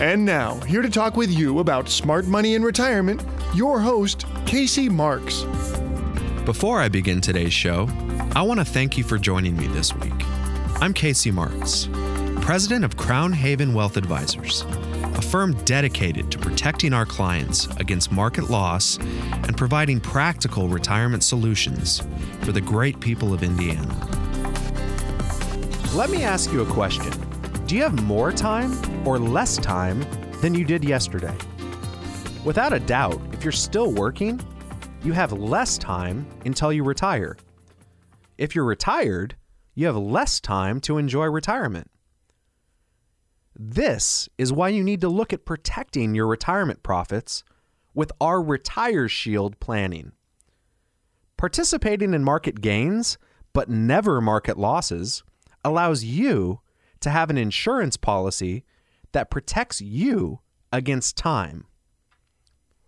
And now, here to talk with you about smart money in retirement, your host, Casey Marks. Before I begin today's show, I want to thank you for joining me this week. I'm Casey Marks, president of Crown Haven Wealth Advisors, a firm dedicated to protecting our clients against market loss and providing practical retirement solutions for the great people of Indiana. Let me ask you a question. Do you have more time or less time than you did yesterday? Without a doubt, if you're still working, you have less time until you retire. If you're retired, you have less time to enjoy retirement. This is why you need to look at protecting your retirement profits with our Retire Shield planning. Participating in market gains, but never market losses, allows you to have an insurance policy that protects you against time.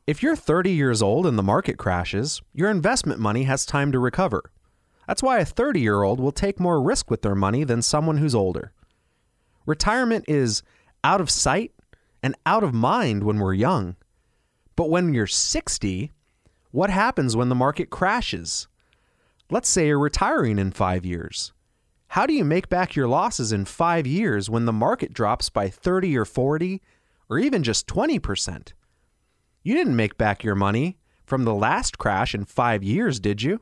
If you're 30 years old and the market crashes, your investment money has time to recover. That's why a 30 year old will take more risk with their money than someone who's older. Retirement is out of sight and out of mind when we're young. But when you're 60, what happens when the market crashes? Let's say you're retiring in five years. How do you make back your losses in five years when the market drops by 30 or 40 or even just 20%? You didn't make back your money from the last crash in five years, did you?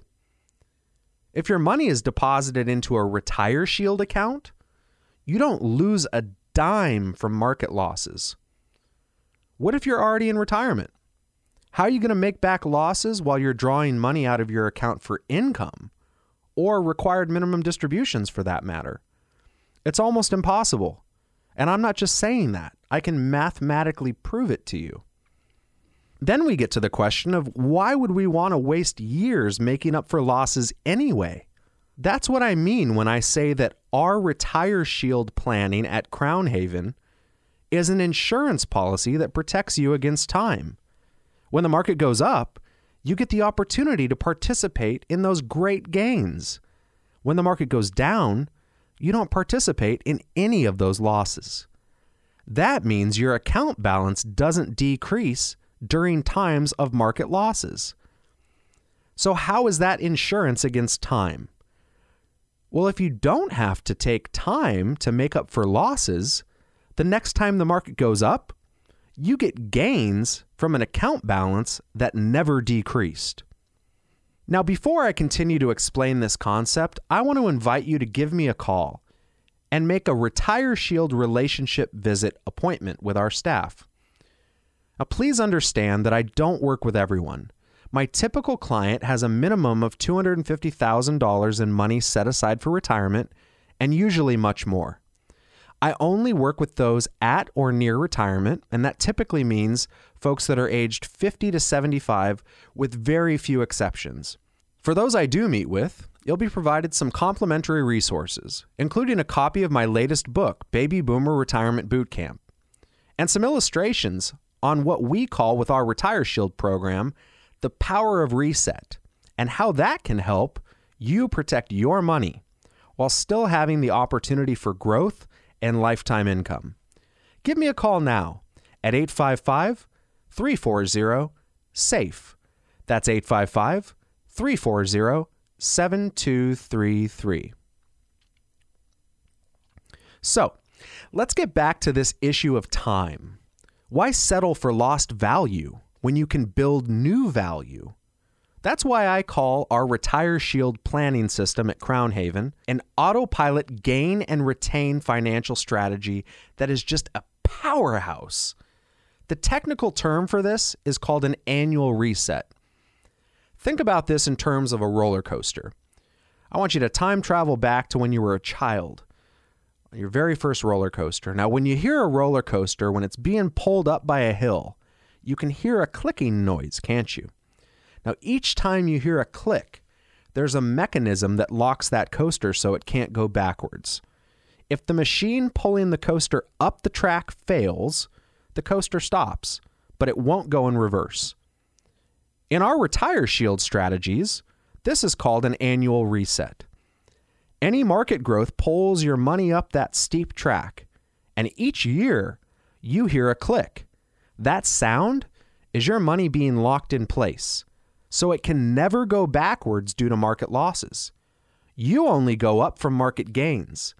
If your money is deposited into a Retire Shield account, you don't lose a dime from market losses. What if you're already in retirement? How are you going to make back losses while you're drawing money out of your account for income? Or required minimum distributions for that matter. It's almost impossible. And I'm not just saying that, I can mathematically prove it to you. Then we get to the question of why would we want to waste years making up for losses anyway? That's what I mean when I say that our Retire Shield planning at Crown Haven is an insurance policy that protects you against time. When the market goes up, you get the opportunity to participate in those great gains. When the market goes down, you don't participate in any of those losses. That means your account balance doesn't decrease during times of market losses. So, how is that insurance against time? Well, if you don't have to take time to make up for losses, the next time the market goes up, you get gains from an account balance that never decreased. Now, before I continue to explain this concept, I want to invite you to give me a call and make a Retire Shield relationship visit appointment with our staff. Now, please understand that I don't work with everyone. My typical client has a minimum of $250,000 in money set aside for retirement and usually much more. I only work with those at or near retirement, and that typically means folks that are aged 50 to 75, with very few exceptions. For those I do meet with, you'll be provided some complimentary resources, including a copy of my latest book, Baby Boomer Retirement Boot Camp, and some illustrations on what we call with our Retire Shield program the power of reset and how that can help you protect your money while still having the opportunity for growth and lifetime income. Give me a call now at 855 340 SAFE. That's 855 340 7233. So, let's get back to this issue of time. Why settle for lost value when you can build new value? That's why I call our Retire Shield planning system at Crown Haven an autopilot gain and retain financial strategy that is just a powerhouse. The technical term for this is called an annual reset. Think about this in terms of a roller coaster. I want you to time travel back to when you were a child, your very first roller coaster. Now, when you hear a roller coaster, when it's being pulled up by a hill, you can hear a clicking noise, can't you? Now, each time you hear a click, there's a mechanism that locks that coaster so it can't go backwards. If the machine pulling the coaster up the track fails, the coaster stops, but it won't go in reverse. In our Retire Shield strategies, this is called an annual reset. Any market growth pulls your money up that steep track, and each year you hear a click. That sound is your money being locked in place, so it can never go backwards due to market losses. You only go up from market gains,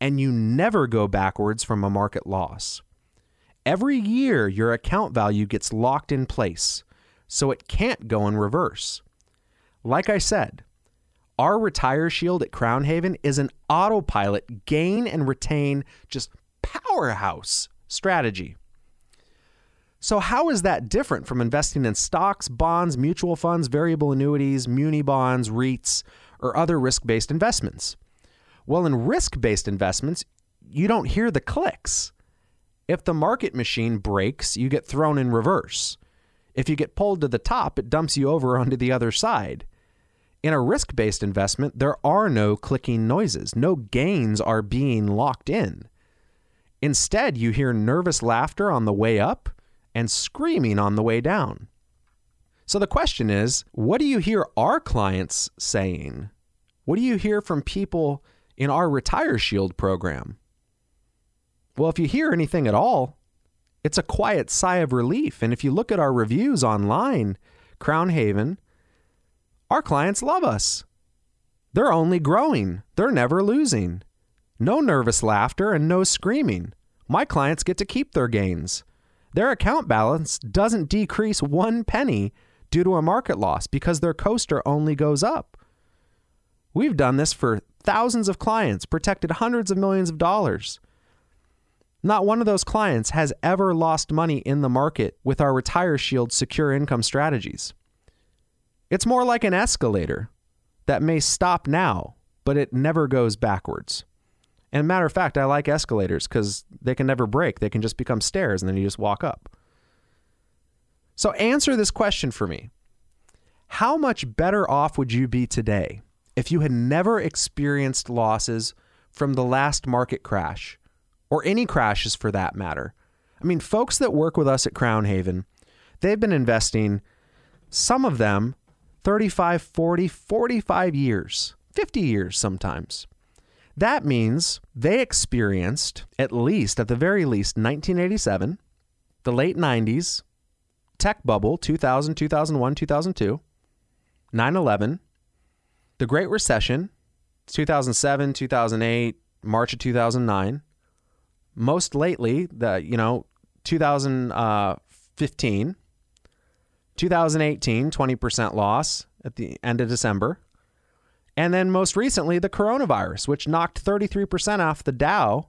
and you never go backwards from a market loss. Every year, your account value gets locked in place, so it can't go in reverse. Like I said, our Retire Shield at Crown Haven is an autopilot gain and retain just powerhouse strategy. So, how is that different from investing in stocks, bonds, mutual funds, variable annuities, muni bonds, REITs, or other risk based investments? Well, in risk based investments, you don't hear the clicks. If the market machine breaks, you get thrown in reverse. If you get pulled to the top, it dumps you over onto the other side. In a risk based investment, there are no clicking noises, no gains are being locked in. Instead, you hear nervous laughter on the way up and screaming on the way down. So the question is what do you hear our clients saying? What do you hear from people in our Retire Shield program? Well, if you hear anything at all, it's a quiet sigh of relief. And if you look at our reviews online, Crown Haven, our clients love us. They're only growing, they're never losing. No nervous laughter and no screaming. My clients get to keep their gains. Their account balance doesn't decrease one penny due to a market loss because their coaster only goes up. We've done this for thousands of clients, protected hundreds of millions of dollars. Not one of those clients has ever lost money in the market with our Retire Shield secure income strategies. It's more like an escalator that may stop now, but it never goes backwards. And matter of fact, I like escalators because they can never break. They can just become stairs and then you just walk up. So answer this question for me. How much better off would you be today if you had never experienced losses from the last market crash or any crashes for that matter? I mean, folks that work with us at Crown Haven, they've been investing, some of them 35, 40, 45 years, 50 years sometimes. That means they experienced, at least, at the very least, 1987, the late 90s, tech bubble, 2000, 2001, 2002, 9 11, the Great Recession, 2007, 2008, March of 2009. Most lately, the you know 2015, 2018, 20% loss at the end of December. And then most recently, the coronavirus, which knocked 33% off the Dow.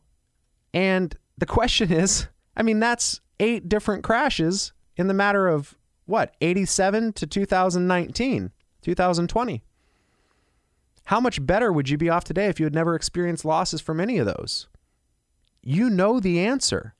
And the question is I mean, that's eight different crashes in the matter of what, 87 to 2019, 2020. How much better would you be off today if you had never experienced losses from any of those? You know the answer.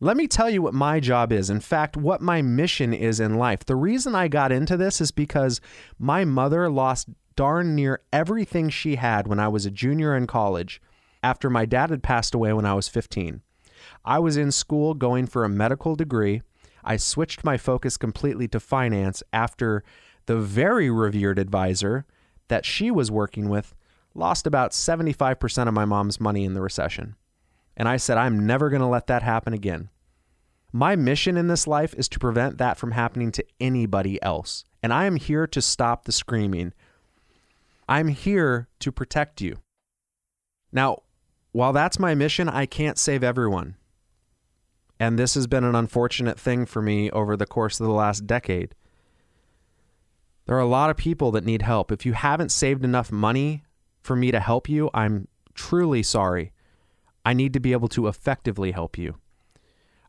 Let me tell you what my job is. In fact, what my mission is in life. The reason I got into this is because my mother lost darn near everything she had when I was a junior in college after my dad had passed away when I was 15. I was in school going for a medical degree. I switched my focus completely to finance after the very revered advisor that she was working with lost about 75% of my mom's money in the recession. And I said, I'm never going to let that happen again. My mission in this life is to prevent that from happening to anybody else. And I am here to stop the screaming. I'm here to protect you. Now, while that's my mission, I can't save everyone. And this has been an unfortunate thing for me over the course of the last decade. There are a lot of people that need help. If you haven't saved enough money for me to help you, I'm truly sorry. I need to be able to effectively help you.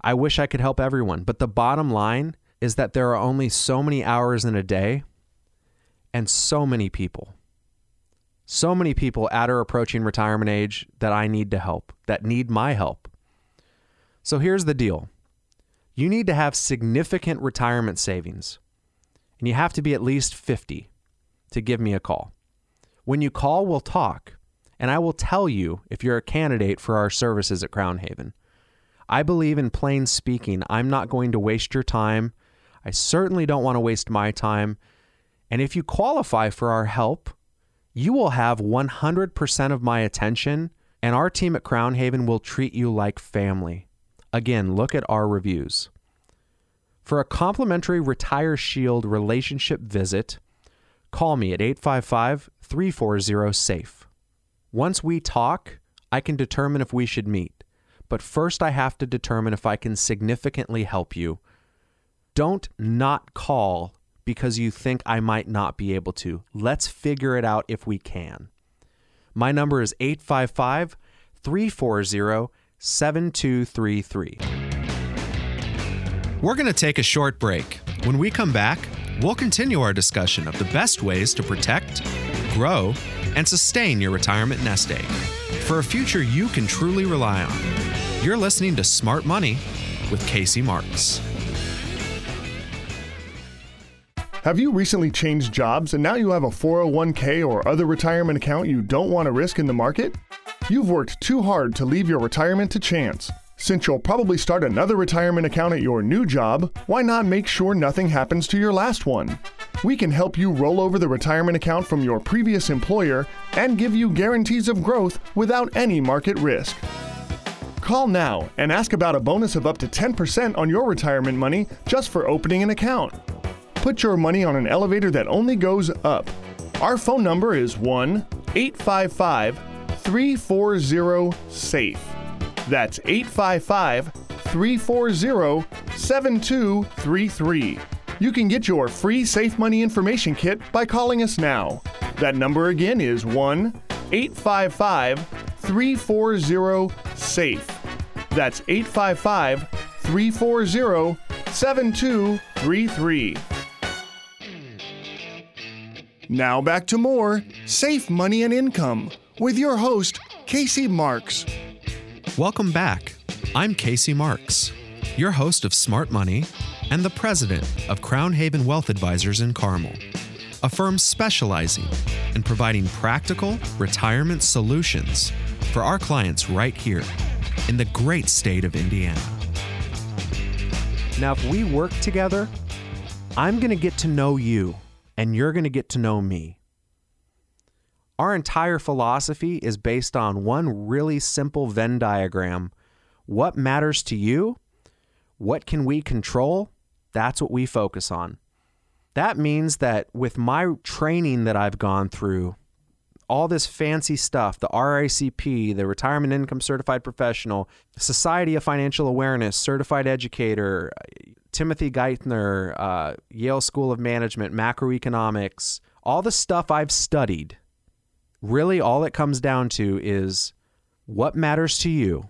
I wish I could help everyone, but the bottom line is that there are only so many hours in a day and so many people. So many people at or approaching retirement age that I need to help, that need my help. So here's the deal You need to have significant retirement savings, and you have to be at least 50 to give me a call. When you call, we'll talk, and I will tell you if you're a candidate for our services at Crown Haven. I believe in plain speaking. I'm not going to waste your time. I certainly don't want to waste my time. And if you qualify for our help, you will have 100% of my attention, and our team at Crown Haven will treat you like family. Again, look at our reviews. For a complimentary Retire Shield relationship visit, call me at 855 340 SAFE. Once we talk, I can determine if we should meet. But first, I have to determine if I can significantly help you. Don't not call because you think I might not be able to. Let's figure it out if we can. My number is 855 340 7233. We're going to take a short break. When we come back, we'll continue our discussion of the best ways to protect, grow, and sustain your retirement nest egg for a future you can truly rely on. You're listening to Smart Money with Casey Marks. Have you recently changed jobs and now you have a 401k or other retirement account you don't want to risk in the market? You've worked too hard to leave your retirement to chance. Since you'll probably start another retirement account at your new job, why not make sure nothing happens to your last one? We can help you roll over the retirement account from your previous employer and give you guarantees of growth without any market risk. Call now and ask about a bonus of up to 10% on your retirement money just for opening an account. Put your money on an elevator that only goes up. Our phone number is 1 855 340 SAFE. That's 855 340 7233. You can get your free Safe Money Information Kit by calling us now. That number again is 1 855 340 SAFE. That's 855 340 7233. Now back to more Safe Money and Income with your host, Casey Marks. Welcome back. I'm Casey Marks, your host of Smart Money and the president of Crown Haven Wealth Advisors in Carmel, a firm specializing in providing practical retirement solutions for our clients right here in the great state of Indiana. Now, if we work together, I'm going to get to know you and you're going to get to know me. Our entire philosophy is based on one really simple Venn diagram. What matters to you? What can we control? That's what we focus on. That means that with my training that I've gone through, all this fancy stuff, the RICP, the Retirement Income Certified Professional, Society of Financial Awareness, Certified Educator, Timothy Geithner, uh, Yale School of Management, macroeconomics, all the stuff I've studied, really all it comes down to is what matters to you?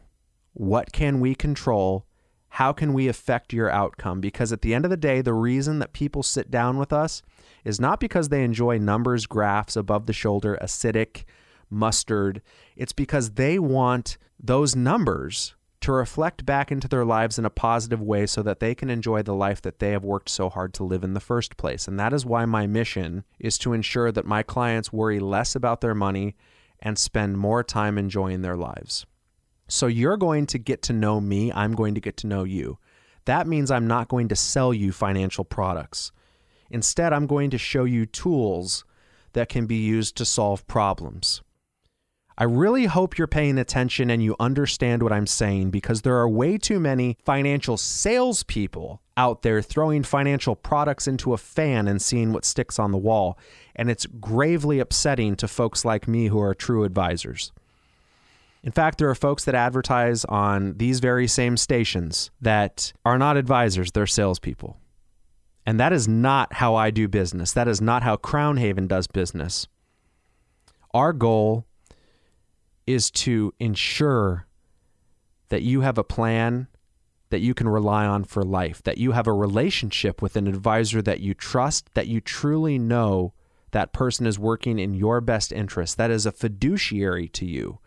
What can we control? How can we affect your outcome? Because at the end of the day, the reason that people sit down with us is not because they enjoy numbers, graphs, above the shoulder, acidic, mustard. It's because they want those numbers to reflect back into their lives in a positive way so that they can enjoy the life that they have worked so hard to live in the first place. And that is why my mission is to ensure that my clients worry less about their money and spend more time enjoying their lives. So you're going to get to know me, I'm going to get to know you. That means I'm not going to sell you financial products. Instead, I'm going to show you tools that can be used to solve problems. I really hope you're paying attention and you understand what I'm saying because there are way too many financial salespeople out there throwing financial products into a fan and seeing what sticks on the wall. And it's gravely upsetting to folks like me who are true advisors. In fact, there are folks that advertise on these very same stations that are not advisors, they're salespeople. And that is not how I do business. That is not how Crown Haven does business. Our goal is to ensure that you have a plan that you can rely on for life, that you have a relationship with an advisor that you trust, that you truly know that person is working in your best interest, that is a fiduciary to you.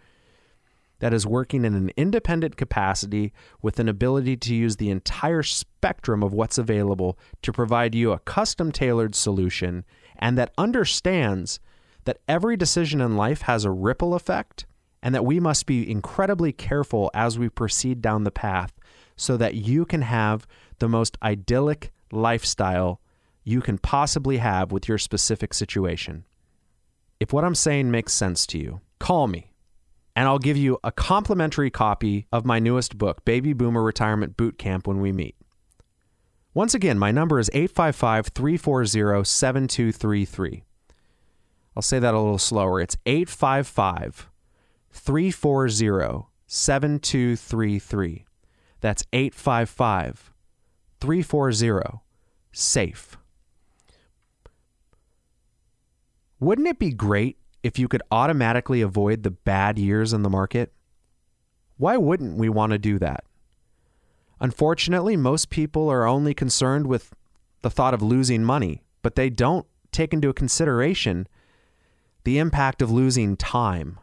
that is working in an independent capacity with an ability to use the entire spectrum of what's available to provide you a custom tailored solution and that understands that every decision in life has a ripple effect and that we must be incredibly careful as we proceed down the path so that you can have the most idyllic lifestyle you can possibly have with your specific situation. If what I'm saying makes sense to you, call me and I'll give you a complimentary copy of my newest book, Baby Boomer Retirement Boot Camp, when we meet. Once again, my number is 855 340 7233. I'll say that a little slower. It's 855 340 7233. That's 855 340 SAFE. Wouldn't it be great if you could automatically avoid the bad years in the market? Why wouldn't we want to do that? Unfortunately, most people are only concerned with the thought of losing money, but they don't take into consideration the impact of losing time.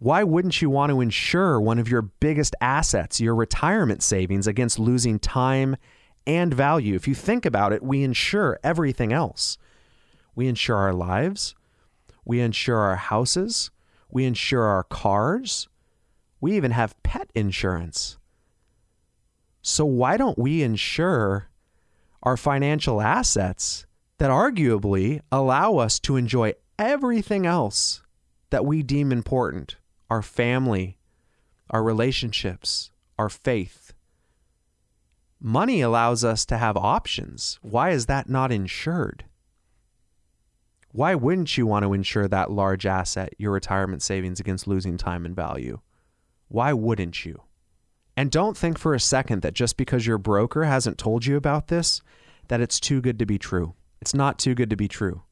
Why wouldn't you want to insure one of your biggest assets, your retirement savings, against losing time and value? If you think about it, we insure everything else. We insure our lives, we insure our houses, we insure our cars, we even have pet insurance. So, why don't we insure our financial assets that arguably allow us to enjoy everything else that we deem important our family, our relationships, our faith? Money allows us to have options. Why is that not insured? Why wouldn't you want to insure that large asset, your retirement savings, against losing time and value? Why wouldn't you? And don't think for a second that just because your broker hasn't told you about this, that it's too good to be true. It's not too good to be true.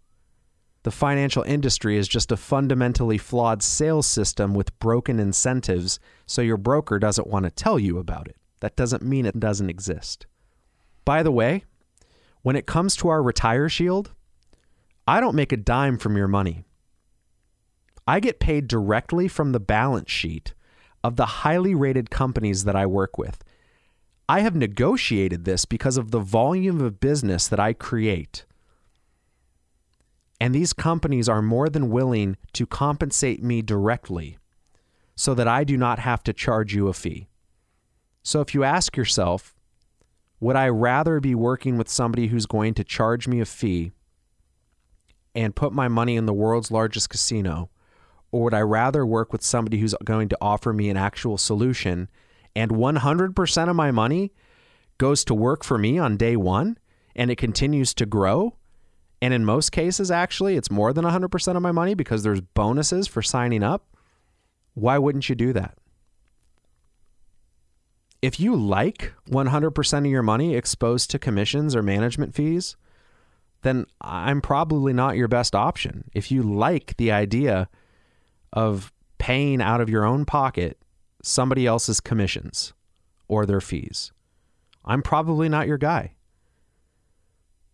The financial industry is just a fundamentally flawed sales system with broken incentives, so your broker doesn't want to tell you about it. That doesn't mean it doesn't exist. By the way, when it comes to our Retire Shield, I don't make a dime from your money. I get paid directly from the balance sheet of the highly rated companies that I work with. I have negotiated this because of the volume of business that I create. And these companies are more than willing to compensate me directly so that I do not have to charge you a fee. So if you ask yourself, would I rather be working with somebody who's going to charge me a fee and put my money in the world's largest casino? Or would I rather work with somebody who's going to offer me an actual solution and 100% of my money goes to work for me on day one and it continues to grow? And in most cases, actually, it's more than 100% of my money because there's bonuses for signing up. Why wouldn't you do that? If you like 100% of your money exposed to commissions or management fees, then I'm probably not your best option. If you like the idea of paying out of your own pocket somebody else's commissions or their fees, I'm probably not your guy.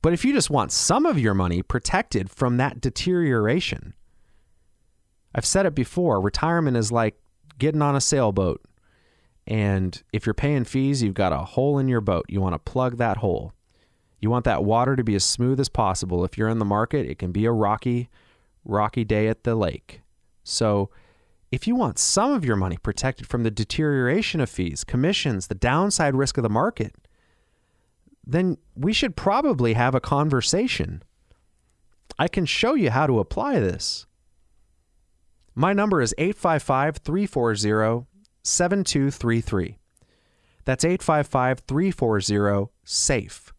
But if you just want some of your money protected from that deterioration, I've said it before retirement is like getting on a sailboat. And if you're paying fees, you've got a hole in your boat. You want to plug that hole. You want that water to be as smooth as possible. If you're in the market, it can be a rocky, rocky day at the lake. So, if you want some of your money protected from the deterioration of fees, commissions, the downside risk of the market, then we should probably have a conversation. I can show you how to apply this. My number is 855 340 7233. That's 855 340 SAFE.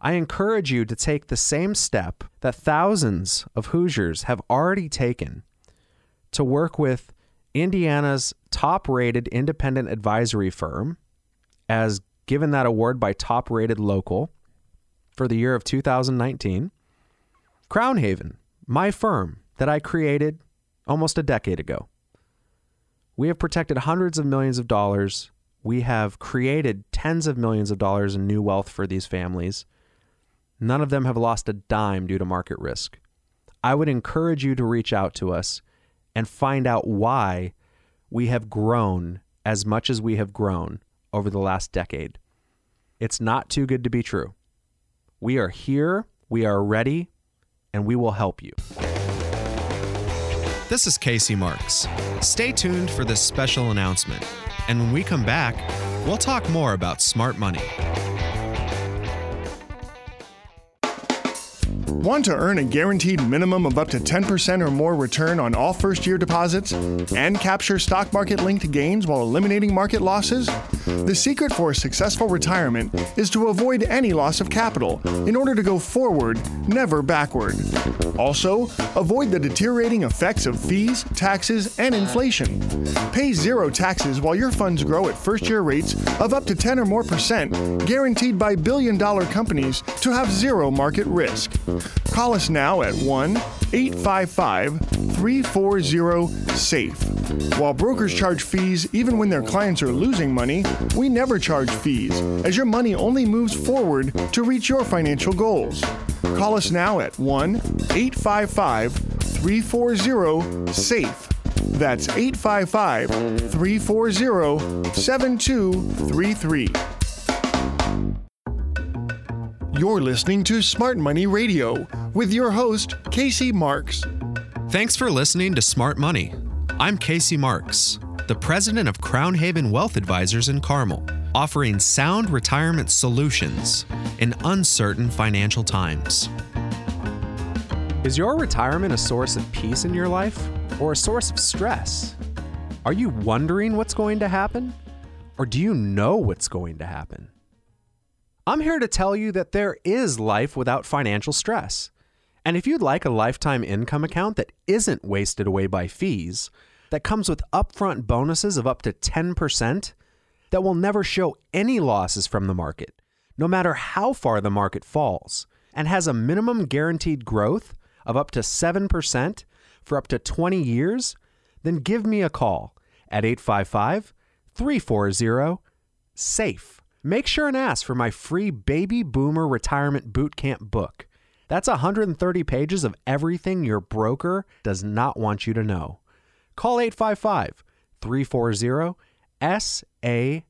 I encourage you to take the same step that thousands of Hoosiers have already taken to work with Indiana's top rated independent advisory firm, as given that award by Top Rated Local for the year of 2019. Crown Haven, my firm that I created almost a decade ago. We have protected hundreds of millions of dollars. We have created tens of millions of dollars in new wealth for these families. None of them have lost a dime due to market risk. I would encourage you to reach out to us and find out why we have grown as much as we have grown over the last decade. It's not too good to be true. We are here, we are ready, and we will help you. This is Casey Marks. Stay tuned for this special announcement. And when we come back, we'll talk more about smart money. Want to earn a guaranteed minimum of up to 10% or more return on all first year deposits and capture stock market linked gains while eliminating market losses? The secret for a successful retirement is to avoid any loss of capital in order to go forward, never backward. Also, avoid the deteriorating effects of fees, taxes, and inflation. Pay zero taxes while your funds grow at first year rates of up to 10 or more percent, guaranteed by billion dollar companies to have zero market risk. Call us now at 1 855 340 SAFE. While brokers charge fees even when their clients are losing money, we never charge fees, as your money only moves forward to reach your financial goals. Call us now at 1 855 340 SAFE. That's 855 340 7233. You're listening to Smart Money Radio with your host, Casey Marks. Thanks for listening to Smart Money. I'm Casey Marks, the president of Crown Haven Wealth Advisors in Carmel, offering sound retirement solutions in uncertain financial times. Is your retirement a source of peace in your life or a source of stress? Are you wondering what's going to happen? Or do you know what's going to happen? I'm here to tell you that there is life without financial stress. And if you'd like a lifetime income account that isn't wasted away by fees, that comes with upfront bonuses of up to 10%, that will never show any losses from the market, no matter how far the market falls, and has a minimum guaranteed growth of up to 7% for up to 20 years, then give me a call at 855 340 SAFE. Make sure and ask for my free Baby Boomer Retirement Bootcamp book. That's 130 pages of everything your broker does not want you to know. Call 855 340 SAFE.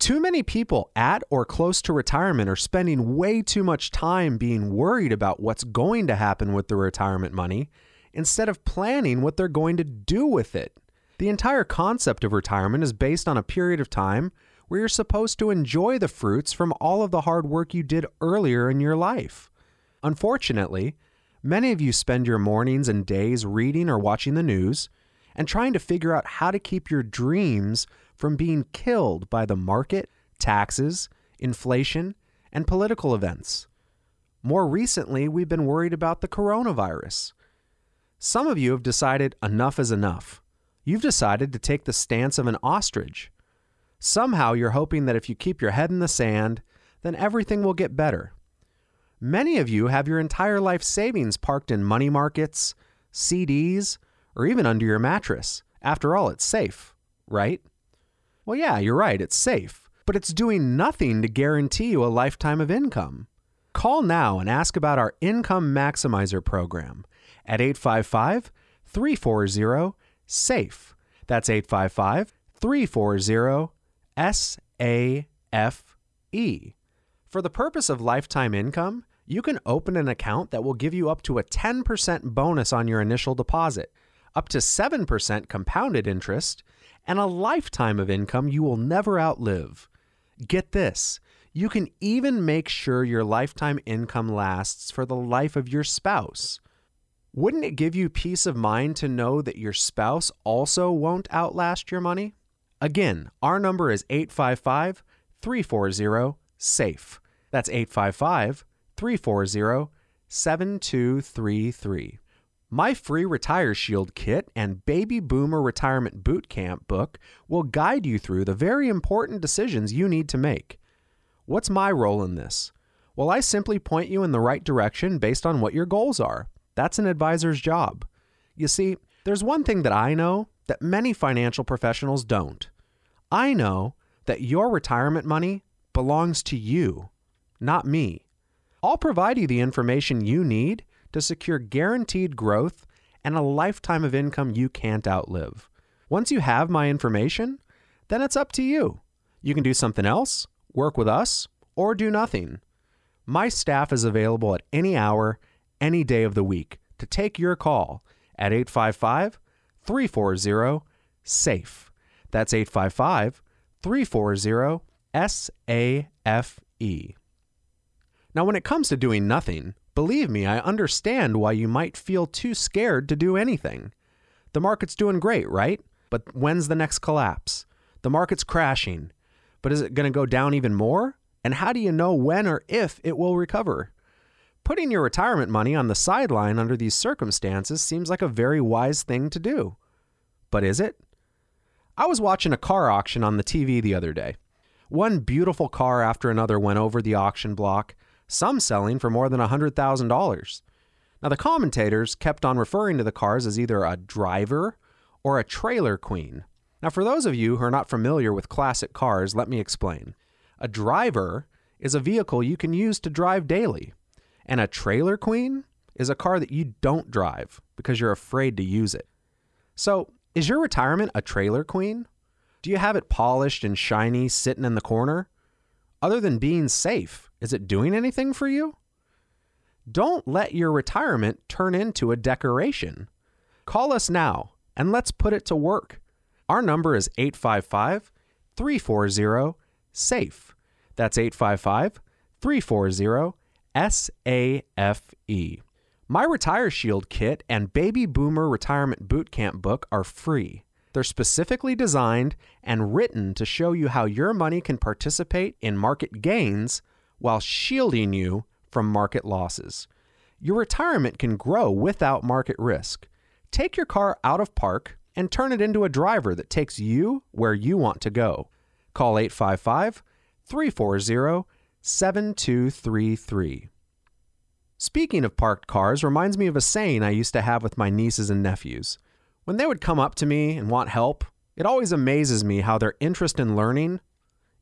Too many people at or close to retirement are spending way too much time being worried about what's going to happen with the retirement money instead of planning what they're going to do with it. The entire concept of retirement is based on a period of time where you're supposed to enjoy the fruits from all of the hard work you did earlier in your life. Unfortunately, many of you spend your mornings and days reading or watching the news and trying to figure out how to keep your dreams from being killed by the market, taxes, inflation, and political events. More recently, we've been worried about the coronavirus. Some of you have decided enough is enough You've decided to take the stance of an ostrich. Somehow you're hoping that if you keep your head in the sand, then everything will get better. Many of you have your entire life savings parked in money markets, CDs, or even under your mattress. After all, it's safe, right? Well, yeah, you're right, it's safe, but it's doing nothing to guarantee you a lifetime of income. Call now and ask about our Income Maximizer program at 855 340 SAFE. That's 855 340 SAFE. For the purpose of lifetime income, you can open an account that will give you up to a 10% bonus on your initial deposit, up to 7% compounded interest, and a lifetime of income you will never outlive. Get this you can even make sure your lifetime income lasts for the life of your spouse. Wouldn't it give you peace of mind to know that your spouse also won't outlast your money? Again, our number is 855 340 SAFE. That's 855 340 7233. My free Retire Shield kit and Baby Boomer Retirement Boot Camp book will guide you through the very important decisions you need to make. What's my role in this? Well, I simply point you in the right direction based on what your goals are. That's an advisor's job. You see, there's one thing that I know that many financial professionals don't. I know that your retirement money belongs to you, not me. I'll provide you the information you need to secure guaranteed growth and a lifetime of income you can't outlive. Once you have my information, then it's up to you. You can do something else, work with us, or do nothing. My staff is available at any hour, any day of the week to take your call at 855 340 SAFE. That's 855 340 SAFE. Now, when it comes to doing nothing, believe me, I understand why you might feel too scared to do anything. The market's doing great, right? But when's the next collapse? The market's crashing. But is it going to go down even more? And how do you know when or if it will recover? Putting your retirement money on the sideline under these circumstances seems like a very wise thing to do. But is it? I was watching a car auction on the TV the other day. One beautiful car after another went over the auction block, some selling for more than $100,000. Now, the commentators kept on referring to the cars as either a driver or a trailer queen. Now, for those of you who are not familiar with classic cars, let me explain. A driver is a vehicle you can use to drive daily, and a trailer queen is a car that you don't drive because you're afraid to use it. So, is your retirement a trailer queen? Do you have it polished and shiny sitting in the corner? Other than being safe, is it doing anything for you? Don't let your retirement turn into a decoration. Call us now and let's put it to work. Our number is 855 340 SAFE. That's 855 340 SAFE. My Retire Shield kit and Baby Boomer Retirement Bootcamp book are free. They're specifically designed and written to show you how your money can participate in market gains while shielding you from market losses. Your retirement can grow without market risk. Take your car out of park and turn it into a driver that takes you where you want to go. Call 855 340 7233. Speaking of parked cars reminds me of a saying I used to have with my nieces and nephews. When they would come up to me and want help, it always amazes me how their interest in learning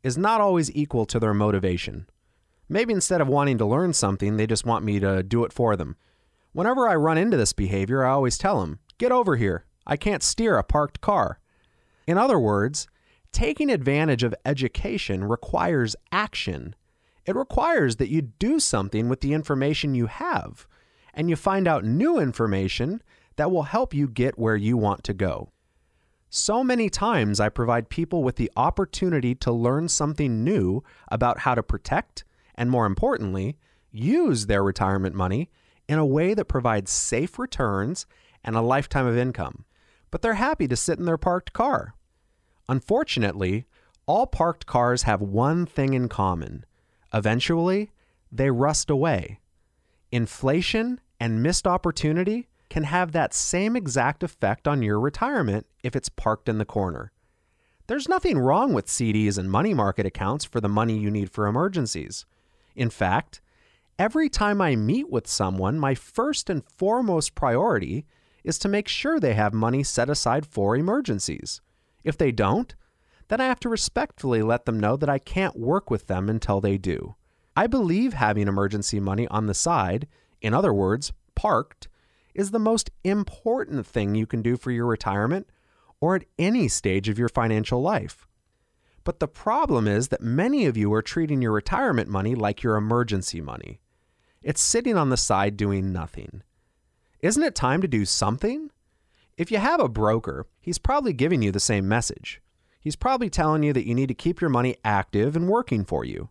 is not always equal to their motivation. Maybe instead of wanting to learn something, they just want me to do it for them. Whenever I run into this behavior, I always tell them, Get over here. I can't steer a parked car. In other words, taking advantage of education requires action. It requires that you do something with the information you have, and you find out new information that will help you get where you want to go. So many times, I provide people with the opportunity to learn something new about how to protect and, more importantly, use their retirement money in a way that provides safe returns and a lifetime of income. But they're happy to sit in their parked car. Unfortunately, all parked cars have one thing in common eventually, they rust away. Inflation and missed opportunity can have that same exact effect on your retirement if it's parked in the corner. There's nothing wrong with CDs and money market accounts for the money you need for emergencies. In fact, every time I meet with someone, my first and foremost priority is to make sure they have money set aside for emergencies. If they don't, then I have to respectfully let them know that I can't work with them until they do. I believe having emergency money on the side, in other words, parked, is the most important thing you can do for your retirement or at any stage of your financial life. But the problem is that many of you are treating your retirement money like your emergency money. It's sitting on the side doing nothing. Isn't it time to do something? If you have a broker, he's probably giving you the same message. He's probably telling you that you need to keep your money active and working for you.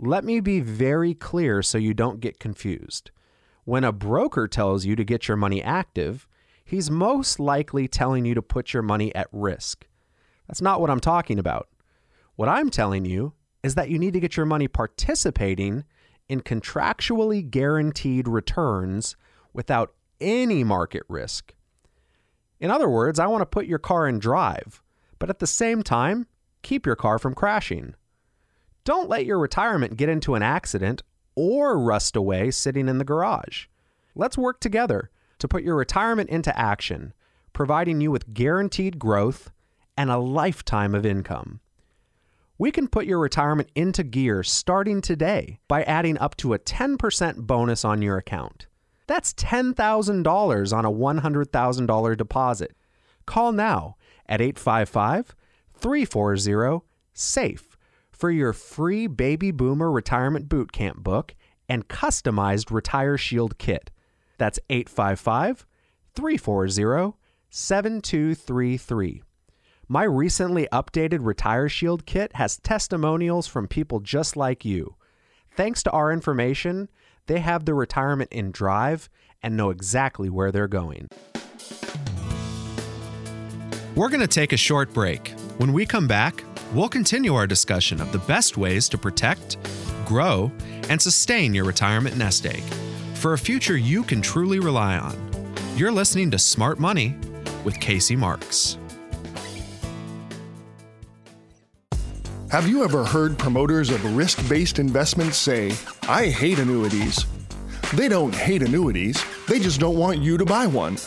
Let me be very clear so you don't get confused. When a broker tells you to get your money active, he's most likely telling you to put your money at risk. That's not what I'm talking about. What I'm telling you is that you need to get your money participating in contractually guaranteed returns without any market risk. In other words, I want to put your car in drive, but at the same time, keep your car from crashing. Don't let your retirement get into an accident or rust away sitting in the garage. Let's work together to put your retirement into action, providing you with guaranteed growth and a lifetime of income. We can put your retirement into gear starting today by adding up to a 10% bonus on your account. That's $10,000 on a $100,000 deposit. Call now at 855 340 SAFE for your free Baby Boomer Retirement Bootcamp book and customized Retire Shield kit. That's 855 340 7233. My recently updated Retire Shield kit has testimonials from people just like you. Thanks to our information, they have their retirement in drive and know exactly where they're going. We're going to take a short break. When we come back, we'll continue our discussion of the best ways to protect, grow, and sustain your retirement nest egg for a future you can truly rely on. You're listening to Smart Money with Casey Marks. Have you ever heard promoters of risk based investments say, I hate annuities? They don't hate annuities, they just don't want you to buy one.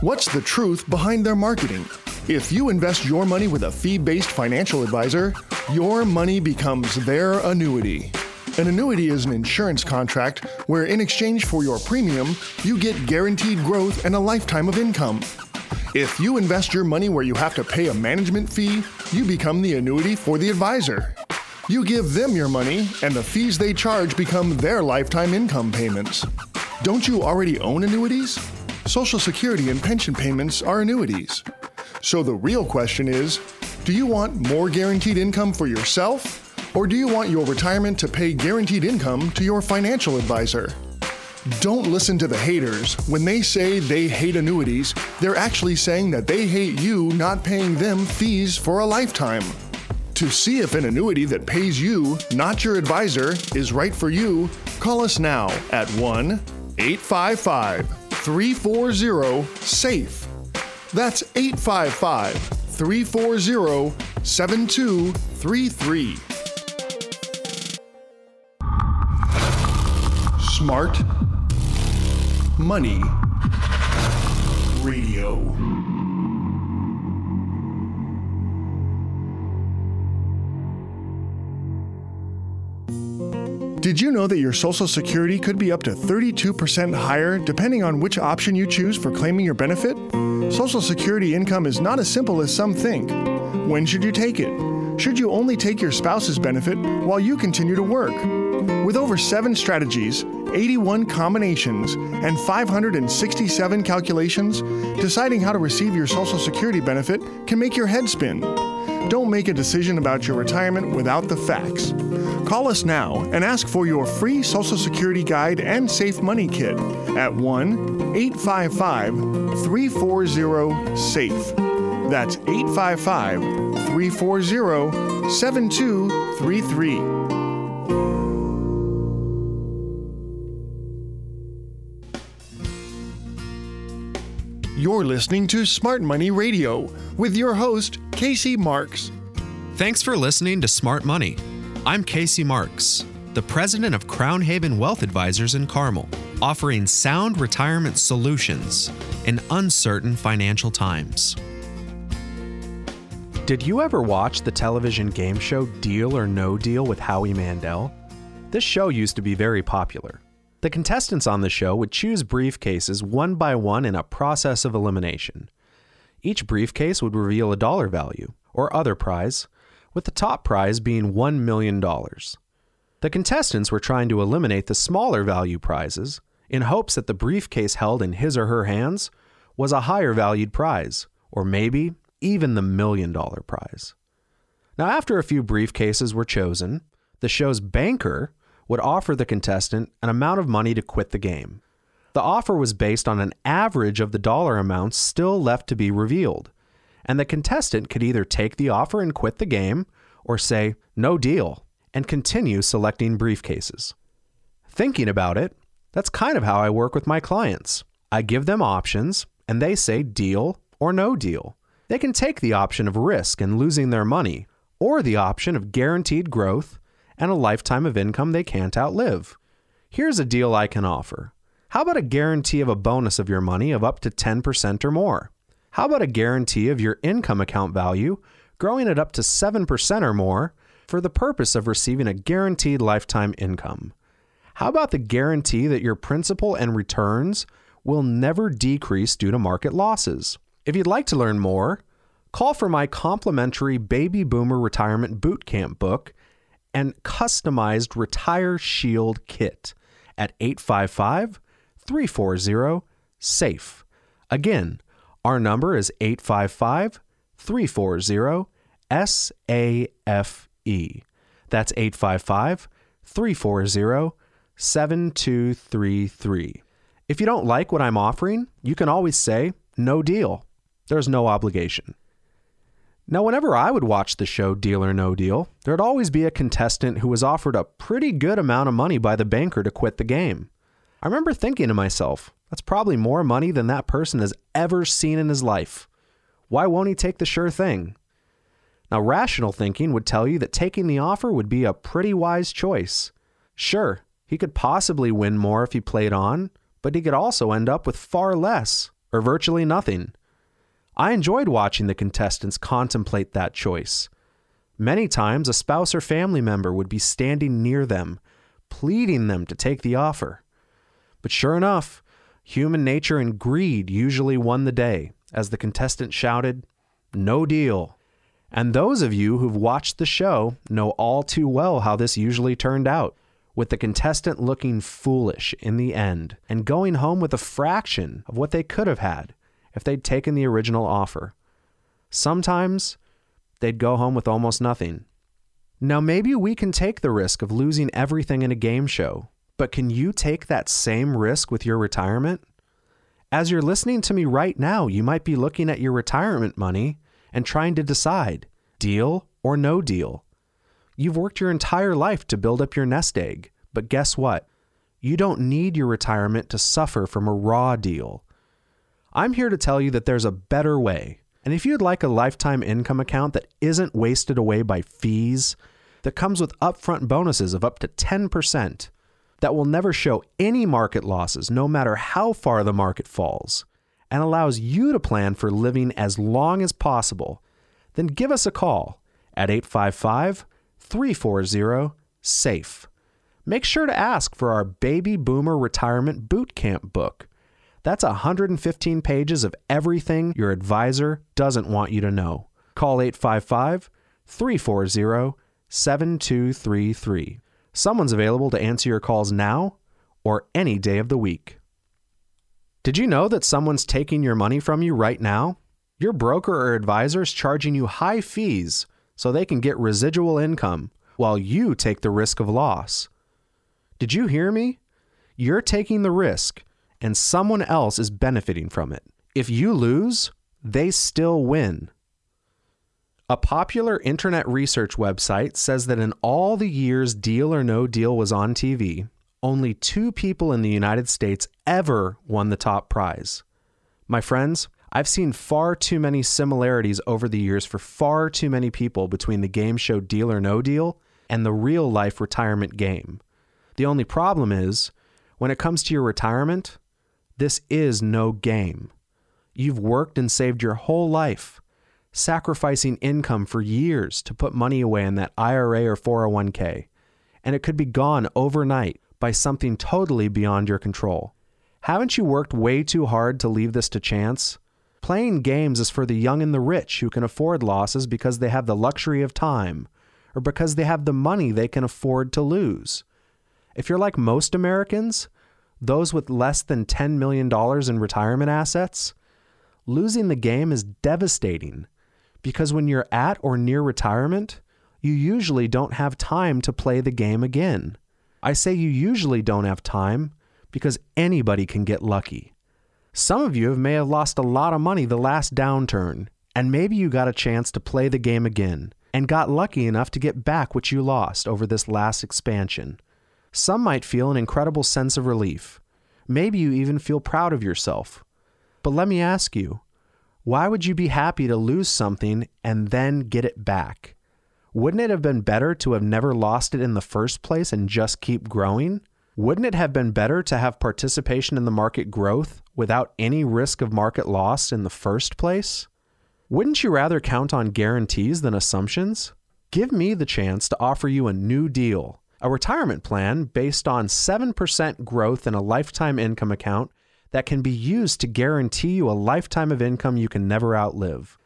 What's the truth behind their marketing? If you invest your money with a fee based financial advisor, your money becomes their annuity. An annuity is an insurance contract where, in exchange for your premium, you get guaranteed growth and a lifetime of income. If you invest your money where you have to pay a management fee, you become the annuity for the advisor. You give them your money, and the fees they charge become their lifetime income payments. Don't you already own annuities? Social Security and pension payments are annuities. So the real question is do you want more guaranteed income for yourself? Or do you want your retirement to pay guaranteed income to your financial advisor? Don't listen to the haters. When they say they hate annuities, they're actually saying that they hate you not paying them fees for a lifetime. To see if an annuity that pays you, not your advisor, is right for you, call us now at 1 855 340 SAFE. That's 855 340 7233. Smart Money Radio. Did you know that your Social Security could be up to 32% higher depending on which option you choose for claiming your benefit? Social Security income is not as simple as some think. When should you take it? Should you only take your spouse's benefit while you continue to work? With over seven strategies, 81 combinations, and 567 calculations, deciding how to receive your Social Security benefit can make your head spin. Don't make a decision about your retirement without the facts. Call us now and ask for your free Social Security guide and safe money kit at 1 855 340 SAFE. That's 855 340 7233. You're listening to Smart Money Radio with your host, Casey Marks. Thanks for listening to Smart Money. I'm Casey Marks, the president of Crown Haven Wealth Advisors in Carmel, offering sound retirement solutions in uncertain financial times. Did you ever watch the television game show Deal or No Deal with Howie Mandel? This show used to be very popular. The contestants on the show would choose briefcases one by one in a process of elimination. Each briefcase would reveal a dollar value, or other prize, with the top prize being $1 million. The contestants were trying to eliminate the smaller value prizes in hopes that the briefcase held in his or her hands was a higher valued prize, or maybe even the million dollar prize. Now, after a few briefcases were chosen, the show's banker would offer the contestant an amount of money to quit the game. The offer was based on an average of the dollar amounts still left to be revealed, and the contestant could either take the offer and quit the game or say, no deal, and continue selecting briefcases. Thinking about it, that's kind of how I work with my clients. I give them options, and they say deal or no deal. They can take the option of risk and losing their money, or the option of guaranteed growth and a lifetime of income they can't outlive. Here's a deal I can offer. How about a guarantee of a bonus of your money of up to 10% or more? How about a guarantee of your income account value growing at up to 7% or more for the purpose of receiving a guaranteed lifetime income? How about the guarantee that your principal and returns will never decrease due to market losses? If you'd like to learn more, call for my complimentary Baby Boomer Retirement Bootcamp book and customized Retire Shield kit at 855 340 SAFE. Again, our number is 855 340 SAFE. That's 855 340 7233. If you don't like what I'm offering, you can always say, no deal. There's no obligation. Now, whenever I would watch the show Deal or No Deal, there'd always be a contestant who was offered a pretty good amount of money by the banker to quit the game. I remember thinking to myself, that's probably more money than that person has ever seen in his life. Why won't he take the sure thing? Now, rational thinking would tell you that taking the offer would be a pretty wise choice. Sure, he could possibly win more if he played on, but he could also end up with far less, or virtually nothing. I enjoyed watching the contestants contemplate that choice. Many times, a spouse or family member would be standing near them, pleading them to take the offer. But sure enough, human nature and greed usually won the day as the contestant shouted, No deal. And those of you who've watched the show know all too well how this usually turned out with the contestant looking foolish in the end and going home with a fraction of what they could have had if they'd taken the original offer. Sometimes they'd go home with almost nothing. Now, maybe we can take the risk of losing everything in a game show, but can you take that same risk with your retirement? As you're listening to me right now, you might be looking at your retirement money and trying to decide deal or no deal. You've worked your entire life to build up your nest egg, but guess what? You don't need your retirement to suffer from a raw deal. I'm here to tell you that there's a better way. And if you'd like a lifetime income account that isn't wasted away by fees, that comes with upfront bonuses of up to 10%, that will never show any market losses no matter how far the market falls, and allows you to plan for living as long as possible, then give us a call at 855 340 SAFE. Make sure to ask for our Baby Boomer Retirement Bootcamp book. That's 115 pages of everything your advisor doesn't want you to know. Call 855 340 7233. Someone's available to answer your calls now or any day of the week. Did you know that someone's taking your money from you right now? Your broker or advisor is charging you high fees so they can get residual income while you take the risk of loss. Did you hear me? You're taking the risk and someone else is benefiting from it. If you lose, they still win. A popular internet research website says that in all the years Deal or No Deal was on TV, only two people in the United States ever won the top prize. My friends, I've seen far too many similarities over the years for far too many people between the game show Deal or No Deal and the real life retirement game. The only problem is, when it comes to your retirement, this is no game. You've worked and saved your whole life, sacrificing income for years to put money away in that IRA or 401k, and it could be gone overnight by something totally beyond your control. Haven't you worked way too hard to leave this to chance? Playing games is for the young and the rich who can afford losses because they have the luxury of time or because they have the money they can afford to lose. If you're like most Americans, those with less than $10 million in retirement assets, losing the game is devastating because when you're at or near retirement, you usually don't have time to play the game again. I say you usually don't have time because anybody can get lucky. Some of you may have lost a lot of money the last downturn, and maybe you got a chance to play the game again and got lucky enough to get back what you lost over this last expansion. Some might feel an incredible sense of relief. Maybe you even feel proud of yourself. But let me ask you why would you be happy to lose something and then get it back? Wouldn't it have been better to have never lost it in the first place and just keep growing? Wouldn't it have been better to have participation in the market growth without any risk of market loss in the first place? Wouldn't you rather count on guarantees than assumptions? Give me the chance to offer you a new deal a retirement plan based on 7% growth in a lifetime income account that can be used to guarantee you a lifetime of income you can never outlive.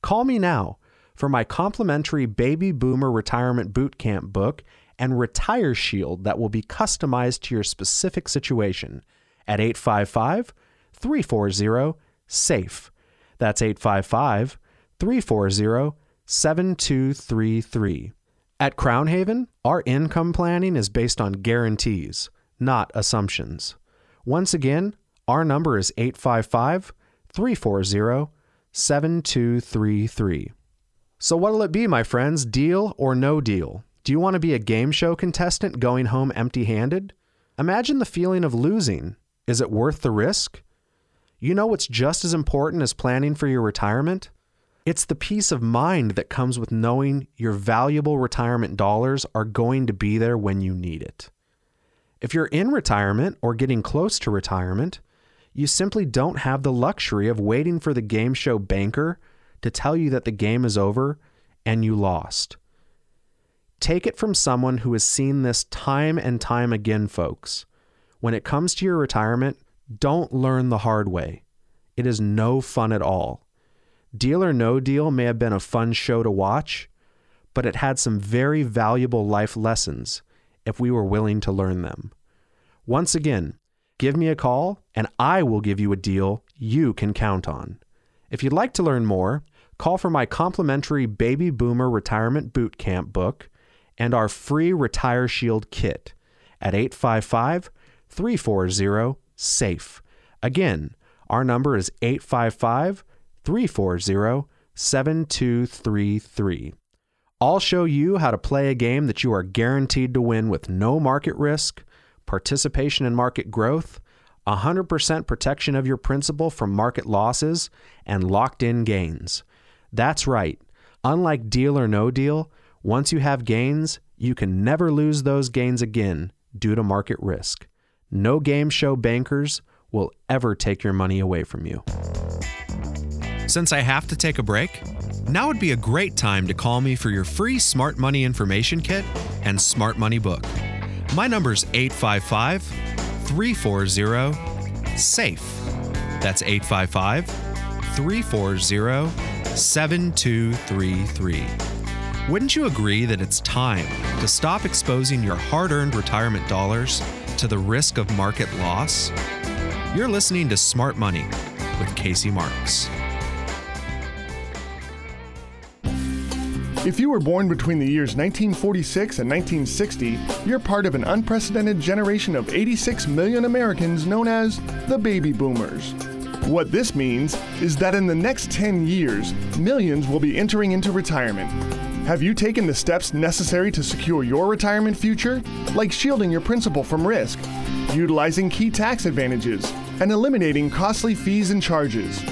Call me now for my complimentary Baby Boomer Retirement Bootcamp book and Retire Shield that will be customized to your specific situation at 855 340 SAFE. That's 855 340 7233. At Crown Haven, our income planning is based on guarantees, not assumptions. Once again, our number is 855 340 7233. So, what'll it be, my friends? Deal or no deal? Do you want to be a game show contestant going home empty handed? Imagine the feeling of losing. Is it worth the risk? You know what's just as important as planning for your retirement? It's the peace of mind that comes with knowing your valuable retirement dollars are going to be there when you need it. If you're in retirement or getting close to retirement, you simply don't have the luxury of waiting for the game show banker to tell you that the game is over and you lost. Take it from someone who has seen this time and time again, folks. When it comes to your retirement, don't learn the hard way. It is no fun at all. Deal or No Deal may have been a fun show to watch, but it had some very valuable life lessons if we were willing to learn them. Once again, give me a call and I will give you a deal you can count on. If you'd like to learn more, call for my complimentary Baby Boomer Retirement Boot Camp book and our free Retire Shield kit at 855 340 SAFE. Again, our number is 855 340 7233. I'll show you how to play a game that you are guaranteed to win with no market risk, participation in market growth, 100% protection of your principal from market losses, and locked in gains. That's right. Unlike deal or no deal, once you have gains, you can never lose those gains again due to market risk. No game show bankers will ever take your money away from you. Since I have to take a break, now would be a great time to call me for your free Smart Money Information Kit and Smart Money book. My number is 855 340 SAFE. That's 855 340 7233. Wouldn't you agree that it's time to stop exposing your hard earned retirement dollars to the risk of market loss? You're listening to Smart Money with Casey Marks. If you were born between the years 1946 and 1960, you're part of an unprecedented generation of 86 million Americans known as the baby boomers. What this means is that in the next 10 years, millions will be entering into retirement. Have you taken the steps necessary to secure your retirement future? Like shielding your principal from risk, utilizing key tax advantages, and eliminating costly fees and charges.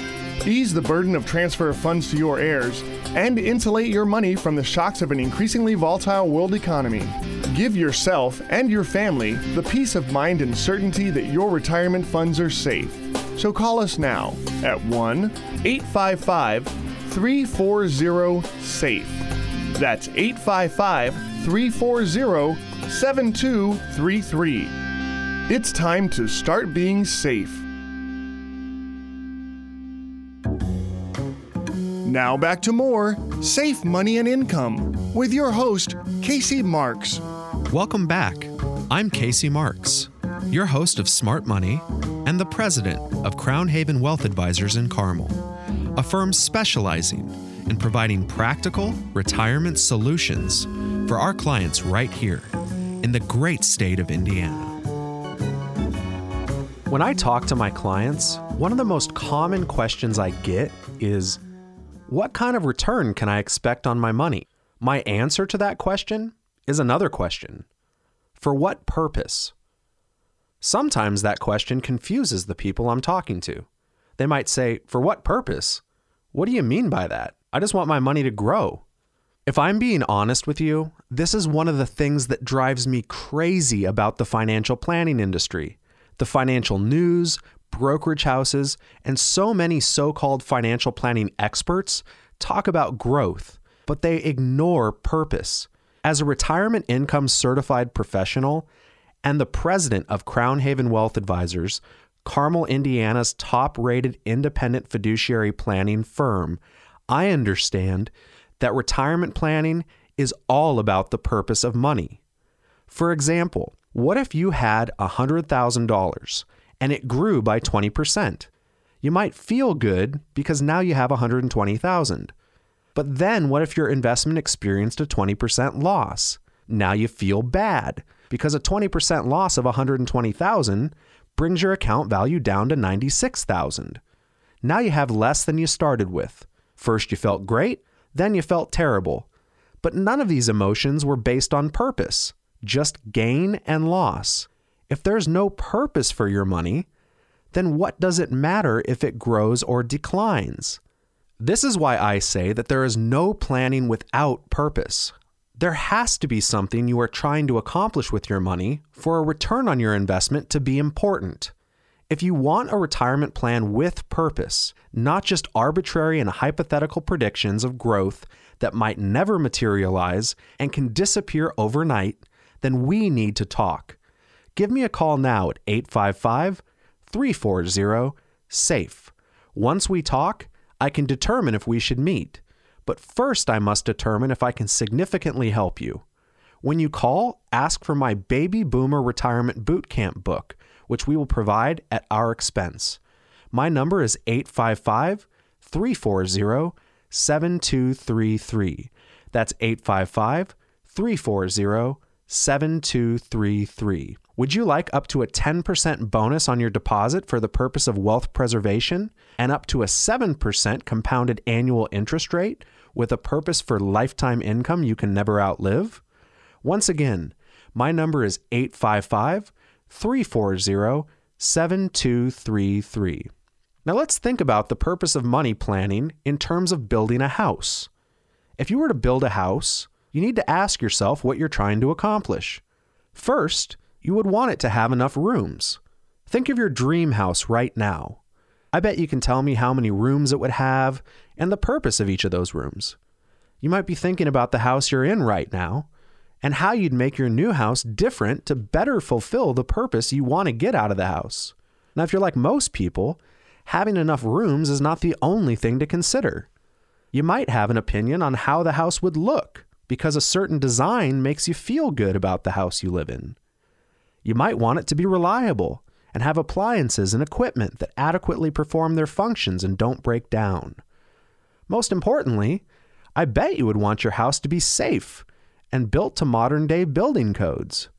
Ease the burden of transfer of funds to your heirs and insulate your money from the shocks of an increasingly volatile world economy. Give yourself and your family the peace of mind and certainty that your retirement funds are safe. So call us now at 1 855 340 SAFE. That's 855 340 7233. It's time to start being safe. Now back to more Safe Money and Income with your host, Casey Marks. Welcome back. I'm Casey Marks, your host of Smart Money and the president of Crown Haven Wealth Advisors in Carmel, a firm specializing in providing practical retirement solutions for our clients right here in the great state of Indiana. When I talk to my clients, one of the most common questions I get is what kind of return can I expect on my money? My answer to that question is another question. For what purpose? Sometimes that question confuses the people I'm talking to. They might say, For what purpose? What do you mean by that? I just want my money to grow. If I'm being honest with you, this is one of the things that drives me crazy about the financial planning industry. The financial news, brokerage houses, and so many so called financial planning experts talk about growth, but they ignore purpose. As a retirement income certified professional and the president of Crown Haven Wealth Advisors, Carmel, Indiana's top rated independent fiduciary planning firm, I understand that retirement planning is all about the purpose of money. For example, what if you had $100,000 and it grew by 20%? You might feel good because now you have 120,000. But then what if your investment experienced a 20% loss? Now you feel bad because a 20% loss of 120,000 brings your account value down to 96,000. Now you have less than you started with. First you felt great, then you felt terrible. But none of these emotions were based on purpose, just gain and loss. If there's no purpose for your money, then what does it matter if it grows or declines? This is why I say that there is no planning without purpose. There has to be something you are trying to accomplish with your money for a return on your investment to be important. If you want a retirement plan with purpose, not just arbitrary and hypothetical predictions of growth that might never materialize and can disappear overnight, then we need to talk. Give me a call now at 855 340 SAFE. Once we talk, I can determine if we should meet. But first, I must determine if I can significantly help you. When you call, ask for my Baby Boomer Retirement Bootcamp book, which we will provide at our expense. My number is 855 340 7233. That's 855 340 7233. Would you like up to a 10% bonus on your deposit for the purpose of wealth preservation and up to a 7% compounded annual interest rate with a purpose for lifetime income you can never outlive? Once again, my number is 855 340 7233. Now let's think about the purpose of money planning in terms of building a house. If you were to build a house, you need to ask yourself what you're trying to accomplish. First, you would want it to have enough rooms. Think of your dream house right now. I bet you can tell me how many rooms it would have and the purpose of each of those rooms. You might be thinking about the house you're in right now and how you'd make your new house different to better fulfill the purpose you want to get out of the house. Now, if you're like most people, having enough rooms is not the only thing to consider. You might have an opinion on how the house would look because a certain design makes you feel good about the house you live in. You might want it to be reliable and have appliances and equipment that adequately perform their functions and don't break down. Most importantly, I bet you would want your house to be safe and built to modern day building codes.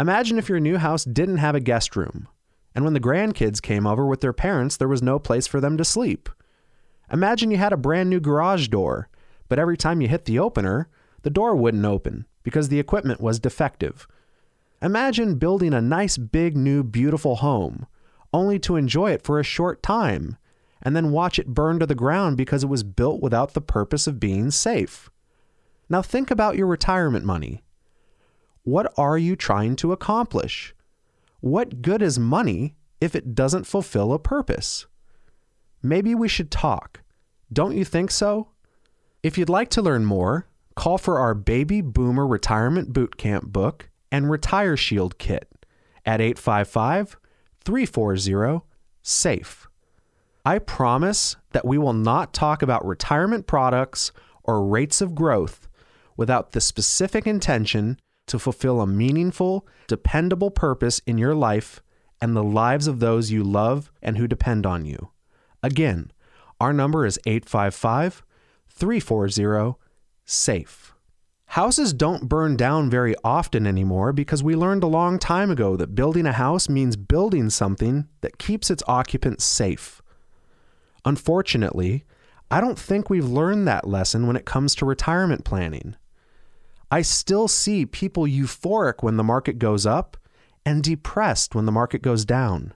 Imagine if your new house didn't have a guest room, and when the grandkids came over with their parents, there was no place for them to sleep. Imagine you had a brand new garage door, but every time you hit the opener, the door wouldn't open because the equipment was defective Imagine building a nice, big, new, beautiful home, only to enjoy it for a short time, and then watch it burn to the ground because it was built without the purpose of being safe. Now think about your retirement money. What are you trying to accomplish? What good is money if it doesn't fulfill a purpose? Maybe we should talk. Don't you think so? If you'd like to learn more, call for our Baby Boomer Retirement Bootcamp book and Retire Shield kit at 855 340 SAFE. I promise that we will not talk about retirement products or rates of growth without the specific intention to fulfill a meaningful, dependable purpose in your life and the lives of those you love and who depend on you. Again, our number is 855 340 SAFE. Houses don't burn down very often anymore because we learned a long time ago that building a house means building something that keeps its occupants safe. Unfortunately, I don't think we've learned that lesson when it comes to retirement planning. I still see people euphoric when the market goes up and depressed when the market goes down.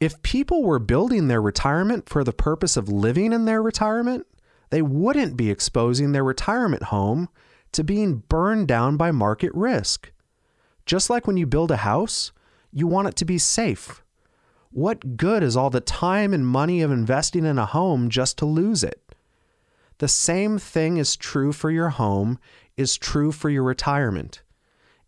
If people were building their retirement for the purpose of living in their retirement, they wouldn't be exposing their retirement home to being burned down by market risk. Just like when you build a house, you want it to be safe. What good is all the time and money of investing in a home just to lose it? The same thing is true for your home is true for your retirement.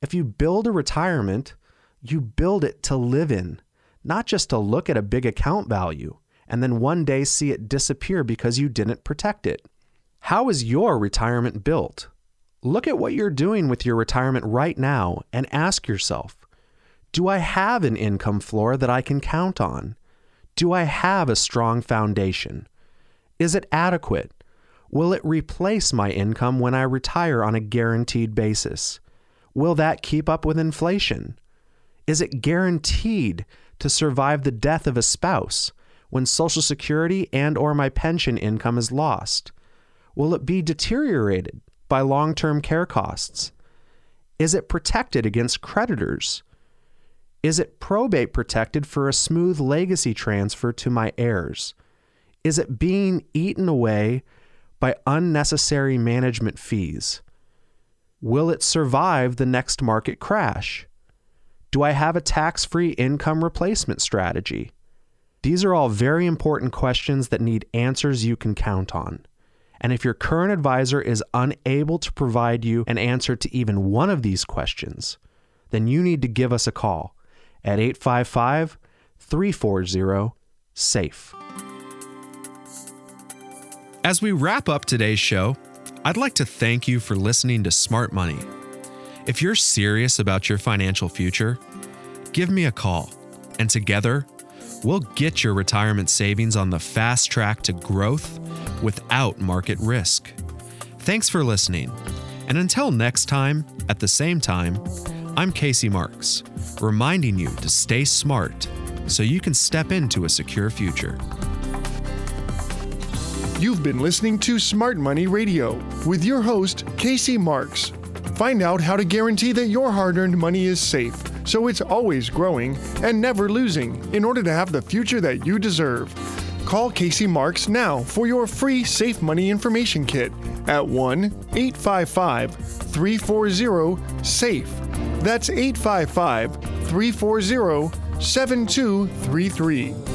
If you build a retirement, you build it to live in, not just to look at a big account value and then one day see it disappear because you didn't protect it. How is your retirement built? Look at what you're doing with your retirement right now and ask yourself Do I have an income floor that I can count on? Do I have a strong foundation? Is it adequate? Will it replace my income when I retire on a guaranteed basis? Will that keep up with inflation? Is it guaranteed to survive the death of a spouse when social security and or my pension income is lost? Will it be deteriorated by long-term care costs? Is it protected against creditors? Is it probate protected for a smooth legacy transfer to my heirs? Is it being eaten away by unnecessary management fees? Will it survive the next market crash? Do I have a tax free income replacement strategy? These are all very important questions that need answers you can count on. And if your current advisor is unable to provide you an answer to even one of these questions, then you need to give us a call at 855 340 SAFE. As we wrap up today's show, I'd like to thank you for listening to Smart Money. If you're serious about your financial future, give me a call, and together, we'll get your retirement savings on the fast track to growth without market risk. Thanks for listening. And until next time, at the same time, I'm Casey Marks, reminding you to stay smart so you can step into a secure future. You've been listening to Smart Money Radio with your host, Casey Marks. Find out how to guarantee that your hard earned money is safe so it's always growing and never losing in order to have the future that you deserve. Call Casey Marks now for your free Safe Money Information Kit at 1 855 340 SAFE. That's 855 340 7233.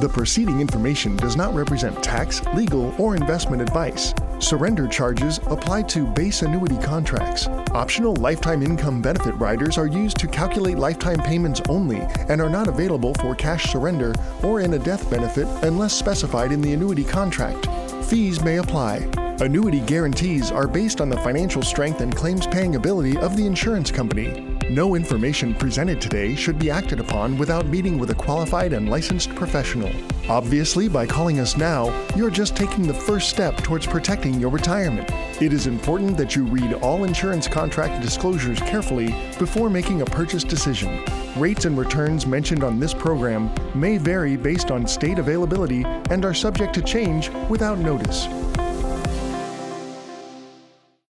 The preceding information does not represent tax, legal, or investment advice. Surrender charges apply to base annuity contracts. Optional lifetime income benefit riders are used to calculate lifetime payments only and are not available for cash surrender or in a death benefit unless specified in the annuity contract. Fees may apply. Annuity guarantees are based on the financial strength and claims paying ability of the insurance company. No information presented today should be acted upon without meeting with a qualified and licensed professional. Obviously, by calling us now, you're just taking the first step towards protecting your retirement. It is important that you read all insurance contract disclosures carefully before making a purchase decision. Rates and returns mentioned on this program may vary based on state availability and are subject to change without notice.